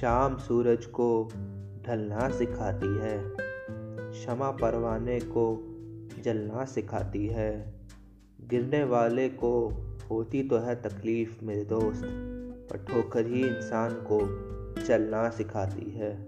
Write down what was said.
शाम सूरज को ढलना सिखाती है। क्षमा परवाने को जलना सिखाती है। गिरने वाले को होती तो है तकलीफ़ मेरे दोस्त, पर ठोकर ही इंसान को चलना सिखाती है।